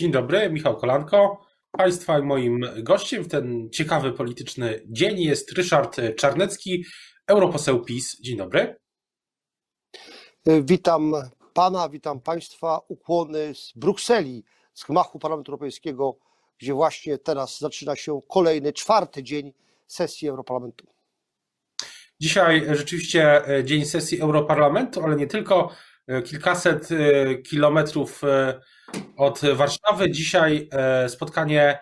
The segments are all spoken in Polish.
Dzień dobry, Michał Kolanko. Państwa i moim gościem w ten ciekawy polityczny dzień jest Ryszard Czarnecki, europoseł PiS. Dzień dobry. Witam pana, witam państwa. Ukłony z Brukseli, z gmachu Parlamentu Europejskiego, gdzie właśnie teraz zaczyna się kolejny, czwarty dzień sesji Europarlamentu. Dzisiaj rzeczywiście dzień sesji Europarlamentu, ale nie tylko. Kilkaset kilometrów od Warszawy. Dzisiaj spotkanie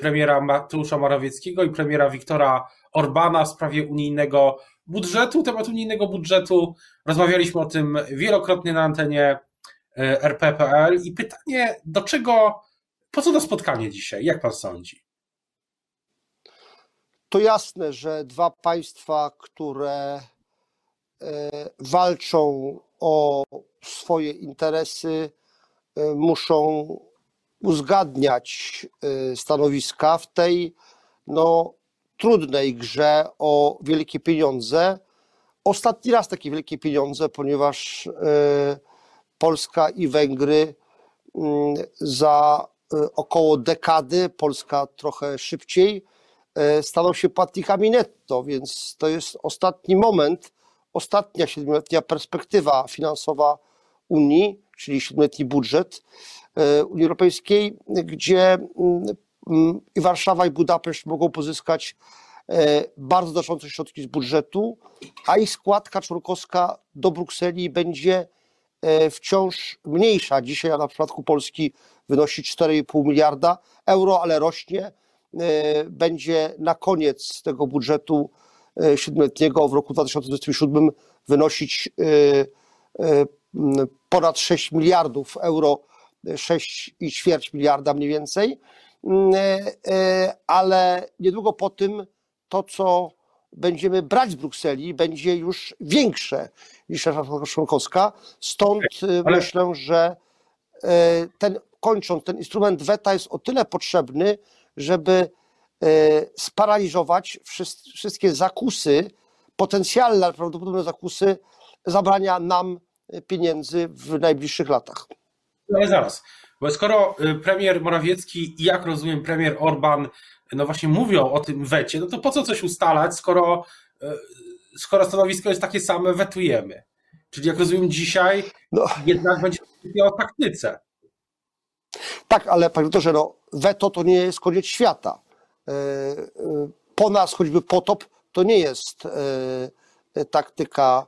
premiera Mateusza Morawieckiego i premiera Wiktora Orbana w sprawie unijnego budżetu. Temat unijnego budżetu rozmawialiśmy o tym wielokrotnie na antenie RP.pl i pytanie, do czego, po co to spotkanie dzisiaj? Jak pan sądzi? To jasne, że dwa państwa, które walczą o swoje interesy, muszą uzgadniać stanowiska w tej no, trudnej grze o wielkie pieniądze. Ostatni raz takie wielkie pieniądze, ponieważ Polska i Węgry za około dekady, Polska trochę szybciej, staną się płatnikami netto, więc to jest ostatni moment, ostatnia siedmioletnia perspektywa finansowa Unii, czyli siedmioletni budżet Unii Europejskiej, gdzie i Warszawa, i Budapeszt mogą pozyskać bardzo znaczące środki z budżetu, a ich składka członkowska do Brukseli będzie wciąż mniejsza. Dzisiaj na przypadku Polski wynosi 4,5 miliarda euro, ale rośnie. Będzie na koniec tego budżetu siedmioletniego w roku 2027 wynosić ponad 6 miliardów euro, 6,4 miliarda mniej więcej, ale niedługo po tym to, co będziemy brać z Brukseli, będzie już większe niż nasza członkowska. Stąd ale... myślę, że ten, kończąc, ten instrument weta jest o tyle potrzebny, żeby sparaliżować wszystkie zakusy, potencjalne, ale prawdopodobne zakusy zabrania nam pieniędzy w najbliższych latach. Ale zaraz, bo skoro premier Morawiecki i jak rozumiem premier Orban no właśnie mówią o tym wecie, no to po co coś ustalać, skoro, skoro stanowisko jest takie same, wetujemy. Czyli jak rozumiem dzisiaj no. jednak będzie o taktyce. Tak, ale panie doktorze, no, weto to nie jest koniec świata. Po nas choćby potop to nie jest taktyka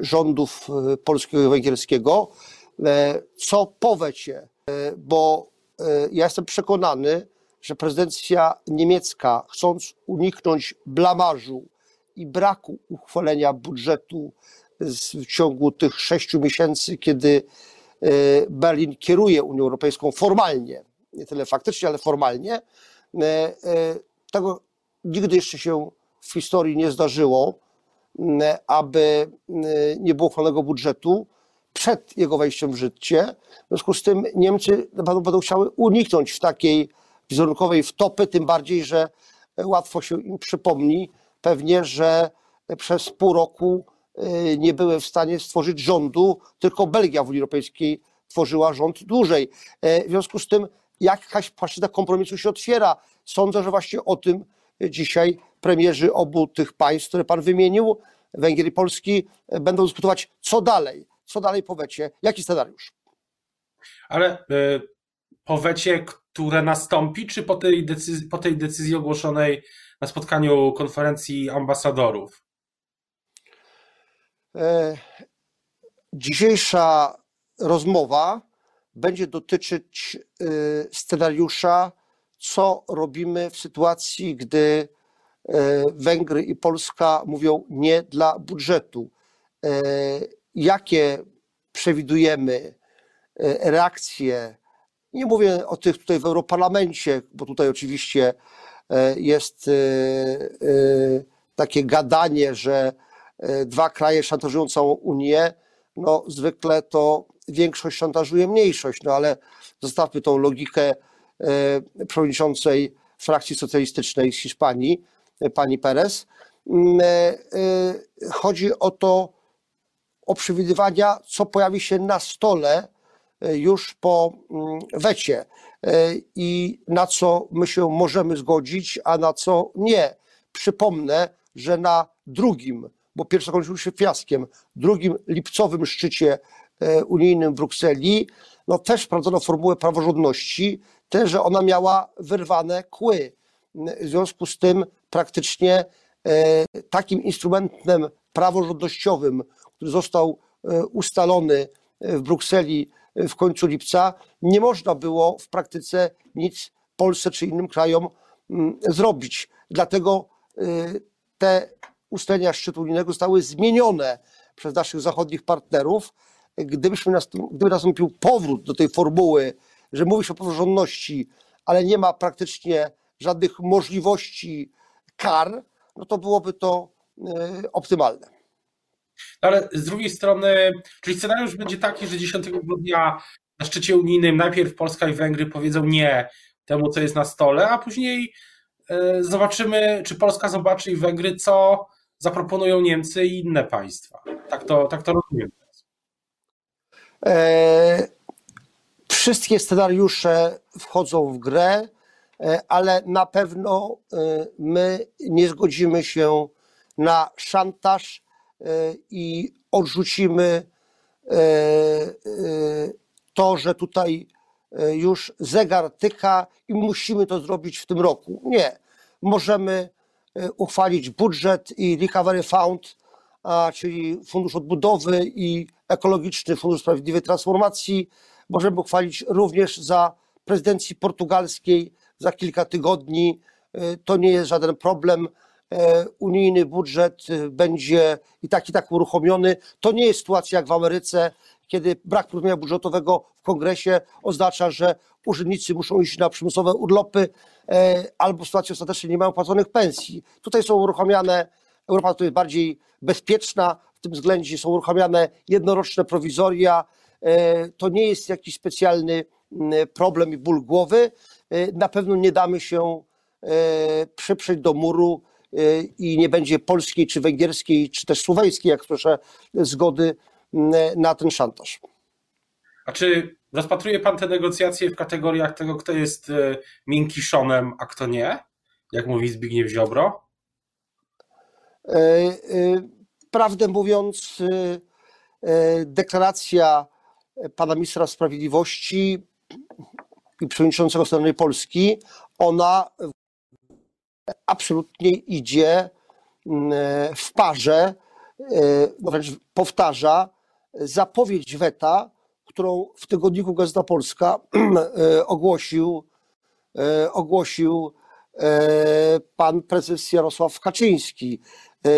rządów polskiego i węgierskiego. Co po wecie? Bo ja jestem przekonany, że prezydencja niemiecka, chcąc uniknąć blamażu i braku uchwalenia budżetu w ciągu tych sześciu miesięcy, kiedy Berlin kieruje Unią Europejską formalnie, nie tyle faktycznie, ale formalnie, tego nigdy jeszcze się w historii nie zdarzyło, aby nie było uchwalonego budżetu przed jego wejściem w życie. W związku z tym Niemcy na pewno będą chciały uniknąć takiej wizerunkowej wtopy, tym bardziej, że łatwo się im przypomni pewnie, że przez pół roku nie były w stanie stworzyć rządu, tylko Belgia w Unii Europejskiej tworzyła rząd dłużej. W związku z tym jakaś płaszczyzna kompromisu się otwiera. Sądzę, że właśnie o tym dzisiaj premierzy obu tych państw, które pan wymienił, Węgier i Polski, będą dyskutować, co dalej, co dalej po wecie, jaki scenariusz. Ale y, po wecie, które nastąpi, czy po tej, decyzji, po tej decyzji ogłoszonej na spotkaniu konferencji ambasadorów? E, dzisiejsza rozmowa będzie dotyczyć y, scenariusza, co robimy w sytuacji, gdy Węgry i Polska mówią nie dla budżetu. Jakie przewidujemy reakcje? Nie mówię o tych tutaj w Europarlamencie, bo tutaj oczywiście jest takie gadanie, że dwa kraje szantażują całą Unię. No, zwykle to większość szantażuje mniejszość, no ale zostawmy tą logikę przewodniczącej frakcji socjalistycznej z Hiszpanii, pani Perez. Chodzi o to, o przewidywania, co pojawi się na stole już po mm, wecie i na co my się możemy zgodzić, a na co nie. Przypomnę, że na drugim, bo pierwszy kończył się fiaskiem, drugim lipcowym szczycie unijnym w Brukseli, no też wprowadzono formułę praworządności, też, że ona miała wyrwane kły. W związku z tym praktycznie e, takim instrumentem praworządnościowym, który został e, ustalony w Brukseli w końcu lipca, nie można było w praktyce nic Polsce czy innym krajom mm, zrobić. Dlatego e, te ustalenia szczytu unijnego zostały zmienione przez naszych zachodnich partnerów. Gdybyśmy gdyby nastąpił powrót do tej formuły, że mówi się o praworządności, ale nie ma praktycznie żadnych możliwości kar, no to byłoby to e, optymalne. Ale z drugiej strony, czyli scenariusz będzie taki, że 10 grudnia na szczycie unijnym najpierw Polska i Węgry powiedzą nie temu, co jest na stole, a później e, zobaczymy, czy Polska zobaczy i Węgry, co zaproponują Niemcy i inne państwa. Tak to, tak to rozumiem. E, wszystkie scenariusze wchodzą w grę. E, ale na pewno e, my nie zgodzimy się na szantaż i odrzucimy to, że tutaj już zegar tyka i musimy to zrobić w tym roku. Nie. Możemy uchwalić budżet i Recovery Fund, czyli Fundusz Odbudowy i Ekologiczny Fundusz Sprawiedliwej Transformacji. Możemy uchwalić również za prezydencji portugalskiej za kilka tygodni. E, to nie jest żaden problem. E, unijny budżet e, będzie i tak i tak uruchomiony. To nie jest sytuacja jak w Ameryce, kiedy brak porozumienia budżetowego w kongresie oznacza, że urzędnicy muszą iść na przymusowe urlopy albo w sytuacji ostatecznej nie mają płaconych pensji. Tutaj są uruchamiane, Europa to jest bardziej bezpieczna w tym względzie, są uruchamiane jednoroczne prowizoria. To nie jest jakiś specjalny problem i ból głowy. E, na pewno nie damy się e, przyprzeć do muru e, i nie będzie polskiej, czy węgierskiej, czy też słoweńskiej, jak proszę, zgody na ten szantaż. A czy rozpatruje Pan te negocjacje w kategoriach tego, kto jest miękkiszonem, a kto nie? Jak mówi Zbigniew Ziobro? Prawdę mówiąc, deklaracja pana ministra sprawiedliwości i przewodniczącego strony Polski, ona absolutnie idzie mm, w parze, no wręcz powtarza zapowiedź weta, którą w tygodniku Gazeta Polska ogłosił, ogłosił pan prezes Jarosław Kaczyński.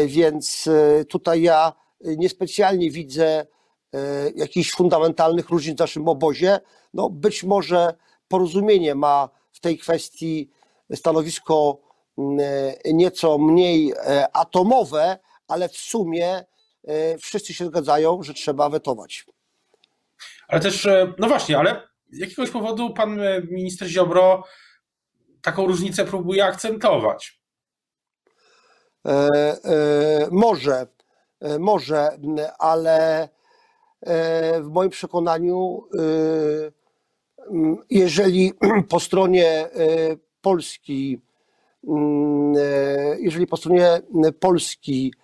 Więc tutaj ja niespecjalnie widzę jakichś fundamentalnych różnic w naszym obozie. No być może porozumienie ma w tej kwestii stanowisko mm, e, nieco mniej e, atomowe, ale w sumie e, wszyscy się zgadzają, że trzeba wetować. Ale też, no właśnie, ale z jakiegoś powodu pan minister Ziobro taką różnicę próbuje akcentować. E, e, może, e, może, ale w moim przekonaniu jeżeli po stronie Polski, jeżeli po stronie Polski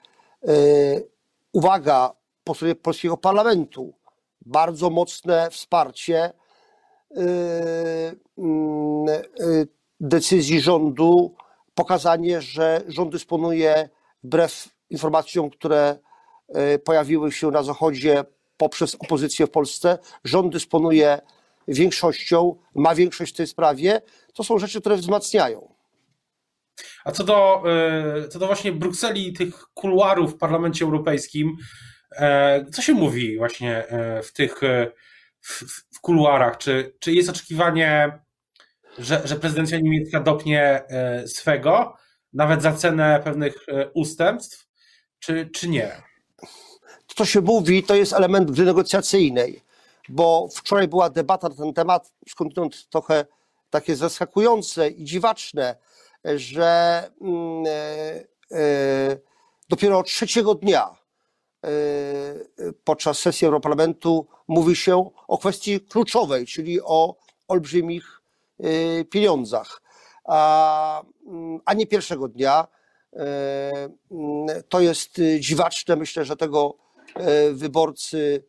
uwaga po stronie polskiego parlamentu, bardzo mocne wsparcie mm, decyzji rządu, pokazanie, że rząd dysponuje wbrew informacjom, które pojawiły się na Zachodzie poprzez opozycję w Polsce, rząd dysponuje większością, ma większość w tej sprawie, to są rzeczy, które wzmacniają. A co do, e, co do właśnie Brukseli i tych kuluarów w Parlamencie Europejskim, e, co się mówi właśnie e, w tych w, w kuluarach? Czy, czy jest oczekiwanie, że, że prezydencja niemiecka dopnie swego, nawet za cenę pewnych ustępstw, czy, czy nie? To, co się mówi, to jest element gry negocjacyjnej bo wczoraj była debata na ten temat, skądinąd trochę takie zaskakujące i dziwaczne, że mm, e, e, dopiero trzeciego dnia podczas sesji Europarlamentu mówi się o kwestii kluczowej, czyli o olbrzymich pieniądzach. A, mm, a nie pierwszego dnia. To jest dziwaczne. Myślę, że tego wyborcy,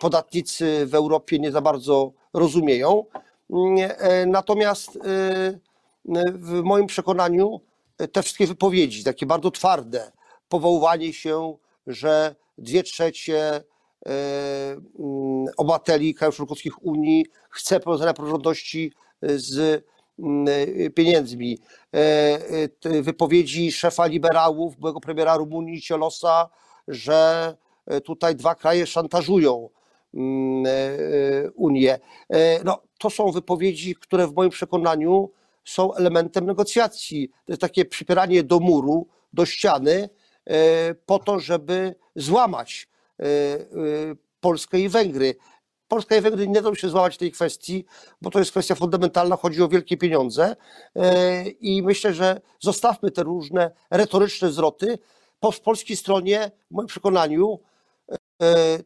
podatnicy w Europie nie za bardzo rozumieją. Natomiast w moim przekonaniu te wszystkie wypowiedzi, takie bardzo twarde, powoływanie się, że dwie trzecie e, mm, obywateli krajów członkowskich Unii chce powiązania praworządności z mm, pieniędzmi. E, wypowiedzi szefa liberałów, byłego premiera Rumunii Ciolosa, że tutaj dwa kraje szantażują mm, e, Unię. No, to są wypowiedzi, które w moim przekonaniu są elementem negocjacji. To jest takie przypieranie do muru, do ściany, e, po to, żeby złamać e, e, Polskę i Węgry. Polska i Węgry nie da się złamać tej kwestii, bo to jest kwestia fundamentalna, chodzi o wielkie pieniądze i myślę, że zostawmy te różne retoryczne zwroty. Po polskiej stronie, w moim przekonaniu,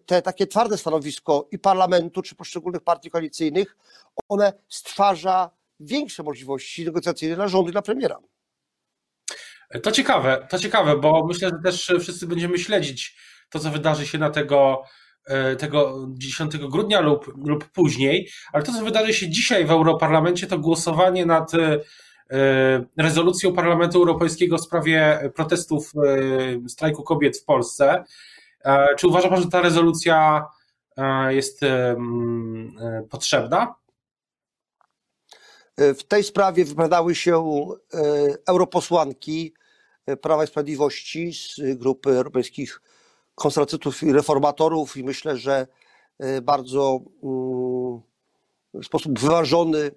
te takie twarde stanowisko i parlamentu, czy poszczególnych partii koalicyjnych, one stwarza większe możliwości negocjacyjne dla rządu i dla premiera. To ciekawe, to ciekawe, bo myślę, że też wszyscy będziemy śledzić to, co wydarzy się na tego, e, tego 10 grudnia lub, lub później, ale to, co wydarzy się dzisiaj w Europarlamencie, to głosowanie nad e, rezolucją Parlamentu Europejskiego w sprawie protestów e, strajku kobiet w Polsce. Czy uważa Pan, że ta rezolucja jest potrzebna? W tej sprawie wypowiadały się e, europosłanki e, Prawa i Sprawiedliwości z grupy europejskich konserwatystów i reformatorów i myślę, że e, bardzo mm, w sposób wyważony,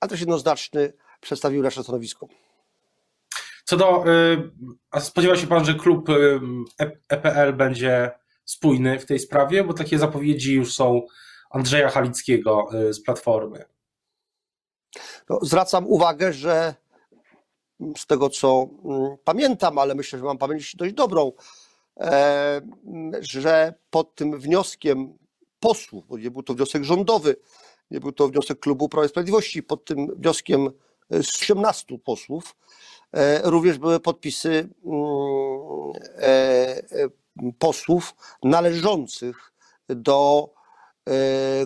ale też jednoznaczny przedstawił nasze stanowisko. Co do, a spodziewa się Pan, że klub EPL będzie spójny w tej sprawie, bo takie zapowiedzi już są Andrzeja Halickiego z Platformy. No, zwracam uwagę, że z tego co mm, pamiętam, ale myślę, że mam pamięć dość dobrą, e, że pod tym wnioskiem posłów, bo nie był to wniosek rządowy, nie był to wniosek klubu Prawa i Sprawiedliwości, pod tym wnioskiem z 18 posłów e, również były podpisy mm, e, posłów należących do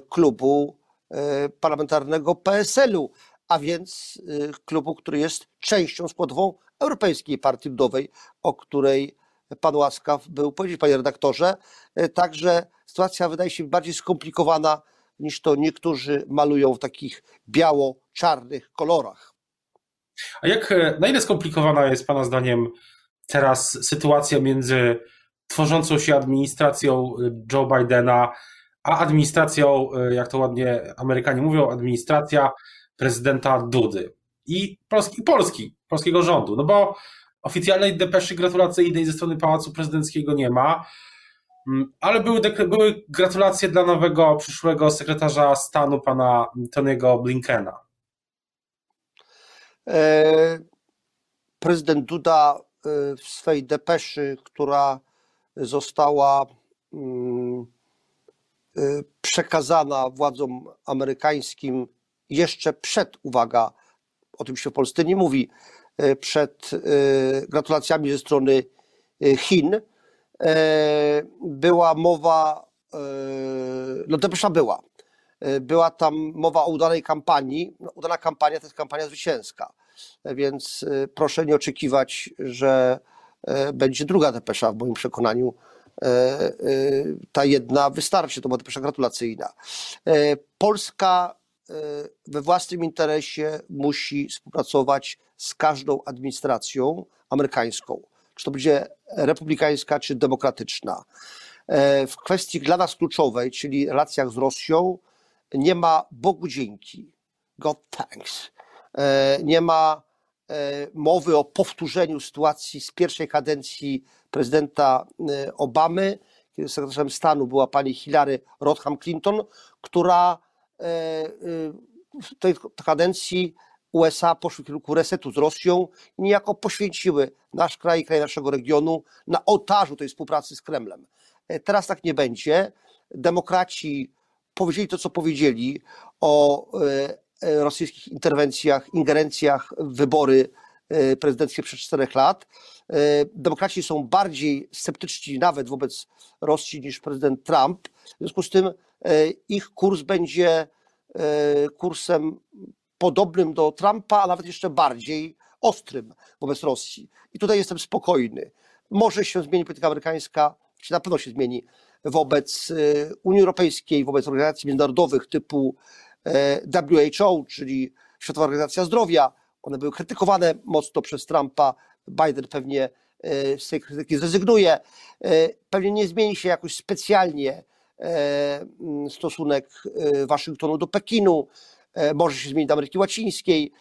klubu E, parlamentarnego PSL-u, a więc e, klubu, który jest częścią składową Europejskiej Partii Ludowej, o której pan łaskaw był powiedzieć, panie redaktorze. E, także sytuacja wydaje się bardziej skomplikowana niż to niektórzy malują w takich biało-czarnych kolorach. A jak, na ile skomplikowana jest pana zdaniem teraz sytuacja między tworzącą się administracją Joe Bidena a administracją, e, jak to ładnie Amerykanie mówią, administracja prezydenta Dudy i Polski, Polski polskiego rządu, no bo oficjalnej depeszy gratulacyjnej ze strony Pałacu Prezydenckiego nie ma, mm, ale były, były gratulacje dla nowego przyszłego sekretarza stanu, pana Tony'ego Blinkena. E, prezydent Duda e, w swej depeszy, która została mm, Y, przekazana władzom amerykańskim jeszcze przed, uwaga, o tym się w Polsce nie mówi, przed y, gratulacjami ze strony Chin, była mowa, no depesza była, była tam mowa o udanej kampanii. No, udana kampania to jest kampania zwycięska, więc proszę nie oczekiwać, że będzie druga depesza w moim przekonaniu E, e, ta jedna wystarczy, to była pierwsza gratulacyjna. E, Polska we własnym interesie musi współpracować z każdą administracją amerykańską, czy to będzie republikańska, czy demokratyczna. W kwestii dla nas kluczowej, czyli relacjach z Rosją, nie ma Bogu dzięki, God thanks, nie ma mowy o powtórzeniu sytuacji z pierwszej kadencji prezydenta y, Obamy, kiedy sekretarzem stanu była pani Hillary Rodham Clinton, która y, y, tej kadencji USA poszły w kierunku resetu z Rosją i niejako poświęciły nasz kraj, kraj naszego regionu na ołtarzu tej współpracy z Kremlem. Teraz tak nie będzie. Demokraci powiedzieli to, co powiedzieli o rosyjskich interwencjach, ingerencjach w wybory prezydenckie przed czterech lat. Demokraci są bardziej sceptyczni nawet wobec Rosji niż prezydent Trump. W związku z tym ich kurs będzie kursem podobnym do Trumpa, a nawet jeszcze bardziej ostrym wobec Rosji. I tutaj jestem spokojny. Może się zmieni polityka amerykańska, czy na pewno się zmieni wobec Unii Europejskiej, wobec organizacji międzynarodowych typu WHO, czyli Światowa Organizacja Zdrowia. One były krytykowane mocno przez Trumpa. Biden pewnie z tej krytyki zrezygnuje. Pewnie nie zmieni się jakoś specjalnie stosunek Waszyngtonu do Pekinu, może się zmienić do Ameryki Łacińskiej.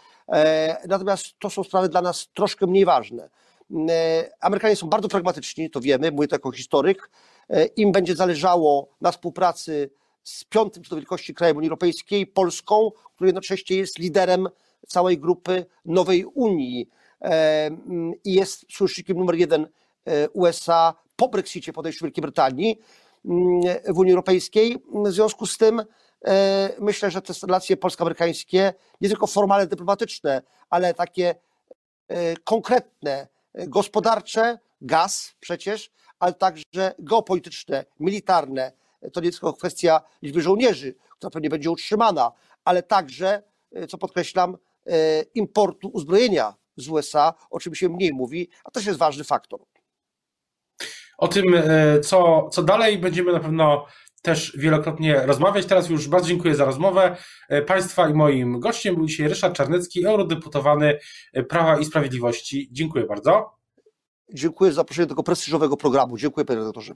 Natomiast to są sprawy dla nas troszkę mniej ważne. Amerykanie są bardzo pragmatyczni, to wiemy, mówię to jako historyk. Im będzie zależało na współpracy z piątym co do wielkości krajem Unii Europejskiej, Polską, który jednocześnie jest liderem całej grupy nowej Unii i jest sojusznikiem numer jeden USA po Brexicie, po odejściu Wielkiej Brytanii w Unii Europejskiej. W związku z tym myślę, że te relacje polsko-amerykańskie, nie tylko formalne, dyplomatyczne, ale takie konkretne, gospodarcze, gaz przecież, ale także geopolityczne, militarne, to nie tylko kwestia liczby żołnierzy, która pewnie będzie utrzymana, ale także, co podkreślam, importu uzbrojenia z USA, o czym się mniej mówi, a też jest ważny faktor. O tym, co, co dalej, będziemy na pewno też wielokrotnie rozmawiać. Teraz już bardzo dziękuję za rozmowę. Państwa i moim gościem był dzisiaj Ryszard Czarnecki, eurodeputowany Prawa i Sprawiedliwości. Dziękuję bardzo. Dziękuję za zaproszenie do tego prestiżowego programu. Dziękuję, panie redaktorze.